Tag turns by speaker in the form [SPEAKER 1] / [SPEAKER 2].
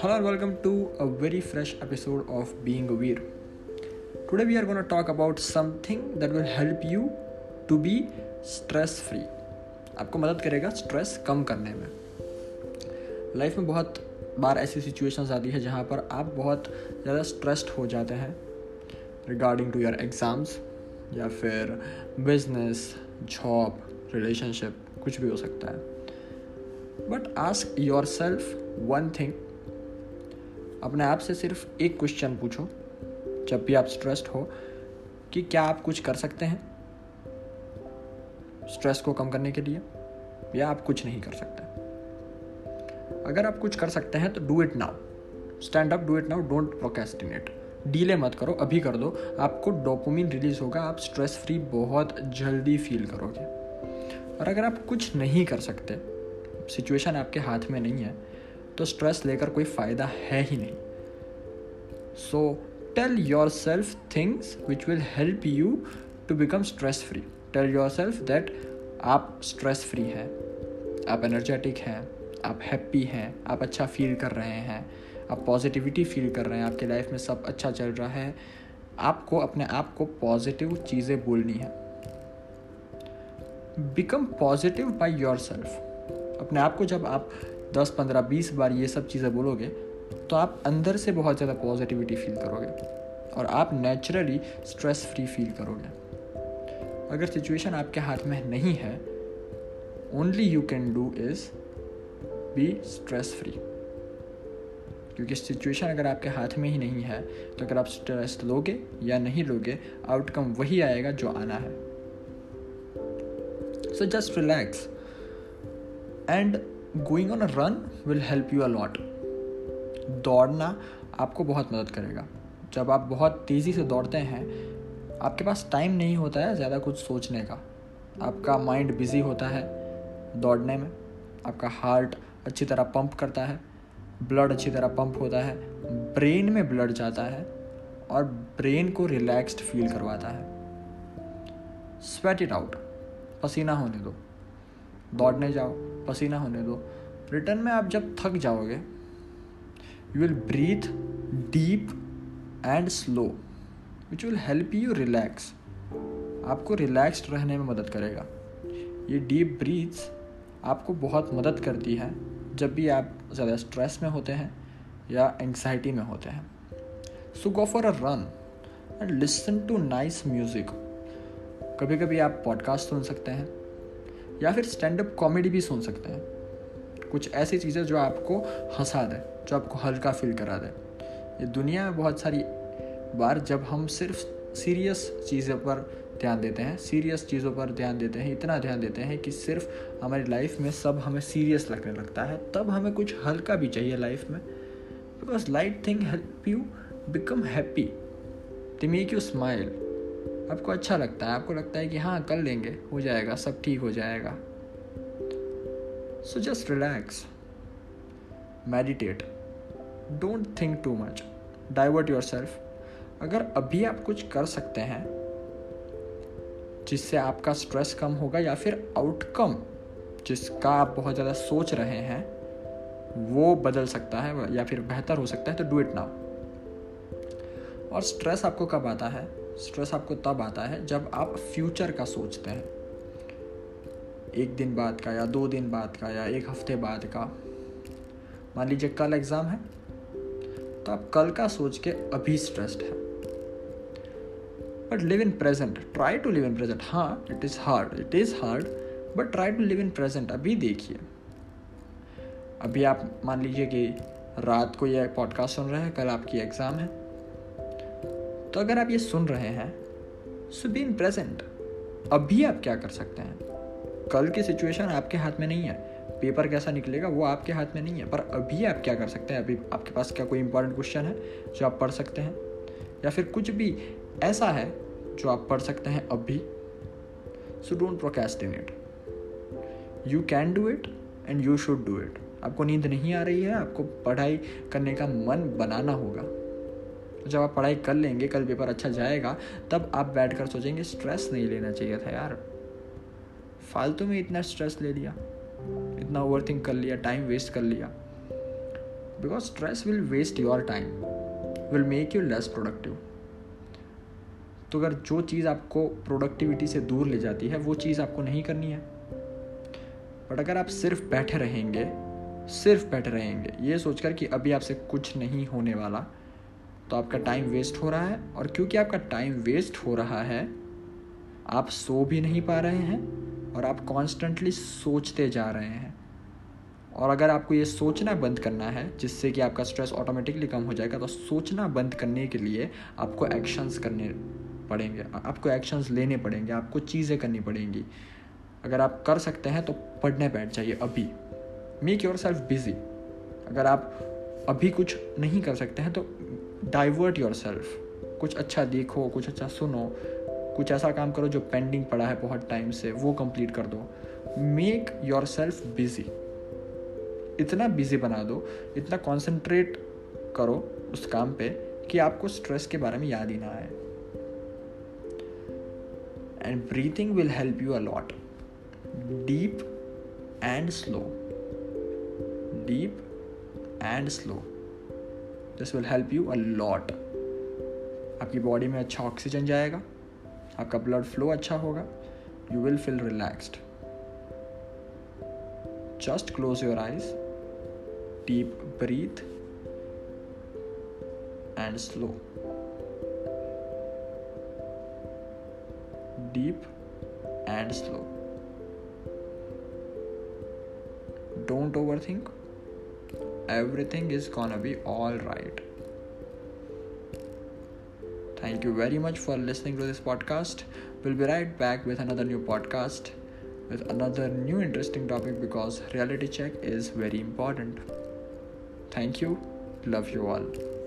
[SPEAKER 1] Hello and welcome to a very fresh episode of Being Aware. Today we are going to talk about something that will help you to be stress free. आपको मदद करेगा stress कम करने में life में बहुत बार ऐसी situations आती है जहाँ पर आप बहुत ज़्यादा स्ट्रेस्ड हो जाते हैं रिगार्डिंग टू योर एग्ज़ाम्स या फिर बिज़नेस जॉब रिलेशनशिप कुछ भी हो सकता है but ask yourself one thing अपने आप से सिर्फ़ एक क्वेश्चन पूछो, जब भी आप स्ट्रेस्ड हो, कि क्या आप कुछ कर सकते हैं? स्ट्रेस को कम करने के लिए, या आप कुछ नहीं कर सकते? अगर आप कुछ कर सकते हैं तो do it now stand up do it now don't procrastinate delay मत करो, अभी कर दो. आपको डोपोमिन रिलीज़ होगा, आप स्ट्रेस फ्री बहुत जल्दी फील करोगे. और अगर आप कुछ नहीं कर सकते सिचुएशन आपके हाथ में नहीं है तो स्ट्रेस लेकर कोई फ़ायदा है ही नहीं। So tell yourself things which will help you to become stress free tell yourself that आप स्ट्रेस फ्री हैं, आप एनर्जेटिक हैं, आप हैप्पी हैं, आप अच्छा फील कर रहे हैं, आप पॉजिटिविटी फील कर रहे हैं, आपके लाइफ में सब अच्छा चल रहा है, आपको अपने आप को पॉजिटिव चीज़ें बोलनी है। Become positive by yourself अपने आप को जब आप दस, पंद्रह, बीस बार ये सब चीज़ें बोलोगे तो आप अंदर से बहुत ज़्यादा पॉजिटिविटी फील करोगे और आप नेचुरली स्ट्रेस फ्री फील करोगे। अगर सिचुएशन आपके हाथ में नहीं है only you can do is be stress free क्योंकि सिचुएशन अगर आपके हाथ में ही नहीं है तो अगर आप स्ट्रेस लोगे या नहीं लोगे आउटकम वही आएगा जो आना है। So just relax and going on a run will help you a lot दौड़ना आपको बहुत मदद करेगा। जब आप बहुत तेज़ी से दौड़ते हैं, आपके पास टाइम नहीं होता है ज़्यादा कुछ सोचने का। आपका माइंड बिज़ी होता है दौड़ने में। आपका हार्ट अच्छी तरह पंप करता है। ब्लड अच्छी तरह पंप होता है। ब्रेन में ब्लड जाता है और ब्रेन को रिलैक्स्ड फील करवाता है। स्वेट इट आउट पसीना होने दो। दौड़ने जाओ। पसीना होने दो। रिटर्न में आप जब थक जाओगे you will breathe deep and slow which will help you relax आपको रिलैक्स्ड रहने में मदद करेगा। ये डीप ब्रीथ्स आपको बहुत मदद करती है जब भी आप ज़्यादा स्ट्रेस में होते हैं या एंग्जाइटी में होते हैं। So go for a run and listen to nice music कभी कभी आप पॉडकास्ट सुन सकते हैं। या फिर स्टैंड अप कॉमेडी भी सुन सकते हैं। कुछ ऐसी चीज़ें जो आपको हंसा दें, जो आपको हल्का फील करा दें। ये दुनिया में बहुत सारी बार जब हम सिर्फ़ सीरियस चीज़ों पर ध्यान देते हैं सीरियस चीज़ों पर ध्यान देते हैं, इतना ध्यान देते हैं कि सिर्फ़ हमारी लाइफ में सब हमें सीरियस लगने लगता है, तब हमें कुछ हल्का भी चाहिए लाइफ में। Because light thing help you become happy they make you smile आपको अच्छा लगता है, आपको लगता है कि हाँ कर लेंगे, हो जाएगा, सब ठीक हो जाएगा। So just relax meditate don't think too much divert yourself अगर अभी आप कुछ कर सकते हैं, जिससे आपका स्ट्रेस कम होगा या फिर आउटकम जिसका आप बहुत ज़्यादा सोच रहे हैं, वो बदल सकता है या फिर बेहतर हो सकता है तो डू इट नाउ और स्ट्रेस आपको कब आता है? स्ट्रेस आपको तब आता है जब आप फ्यूचर का सोचते हैं। एक दिन बाद का या दो दिन बाद का या एक हफ़्ते बाद का। मान लीजिए कल एग्ज़ाम है तो आप कल का सोच के अभी स्ट्रेस्ड है। But live in present try to live in present हाँ it is hard it is hard but try to live in present अभी देखिए। अभी आप मान लीजिए कि रात को यह पॉडकास्ट सुन रहे हैं, कल आपकी एग्ज़ाम है। तो अगर आप ये सुन रहे हैं सो बी इन प्रेजेंट। अभी आप क्या कर सकते हैं? कल की सिचुएशन आपके हाथ में नहीं है। पेपर कैसा निकलेगा वो आपके हाथ में नहीं है। पर अभी आप क्या कर सकते हैं? अभी आपके पास क्या कोई इंपॉर्टेंट क्वेश्चन है जो आप पढ़ सकते हैं? या फिर कुछ भी ऐसा है जो आप पढ़ सकते हैं अभी? So don't procrastinate you can do it and you should do it आपको नींद नहीं आ रही है, आपको पढ़ाई करने का मन बनाना होगा। जब आप पढ़ाई कर लेंगे, कल पेपर अच्छा जाएगा, तब आप बैठ कर सोचेंगे, स्ट्रेस नहीं लेना चाहिए था यार। फालतू में इतना स्ट्रेस ले लिया, इतना ओवर थिंक कर लिया टाइम वेस्ट कर लिया। Because stress will waste your time will make you less productive तो अगर जो चीज़ आपको प्रोडक्टिविटी से दूर ले जाती है, वो चीज़ आपको नहीं करनी है। बट अगर आप सिर्फ़ बैठे रहेंगे, सिर्फ़ बैठे रहेंगे, ये सोचकर कि अभी आपसे कुछ नहीं होने वाला तो आपका टाइम वेस्ट हो रहा है और क्योंकि आपका टाइम वेस्ट हो रहा है, आप सो भी नहीं पा रहे हैं और आप कॉन्स्टेंटली सोचते जा रहे हैं। और अगर आपको ये सोचना बंद करना है, जिससे कि आपका स्ट्रेस ऑटोमेटिकली कम हो जाएगा तो सोचना बंद करने के लिए आपको एक्शंस करने पड़ेंगे आपको एक्शंस लेने पड़ेंगे, आपको चीज़ें करनी पड़ेंगी। अगर आप कर सकते हैं तो पढ़ने बैठ जाइए अभी। Make yourself busy. अगर आप अभी कुछ नहीं कर सकते हैं तो डाइवर्ट योर सेल्फ कुछ अच्छा देखो, कुछ अच्छा सुनो, कुछ ऐसा काम करो जो पेंडिंग पड़ा है बहुत टाइम से, वो कंप्लीट कर दो। मेक योर सेल्फ बिज़ी इतना बिज़ी बना दो, इतना कॉन्सेंट्रेट करो उस काम पे कि आपको स्ट्रेस के बारे में याद ही ना आए। And breathing will help you a lot deep and slow deep and slow this will help you a lot आपकी बॉडी में अच्छा ऑक्सीजन जाएगा, आपका ब्लड फ्लो अच्छा होगा you will feel relaxed just close your eyes deep breath and slow deep and slow. Don't overthink. Everything is gonna be alright. Thank you very much for listening to this podcast. We'll be right back with another new podcast with another new interesting topic because reality check is very important. Thank you. Love you all.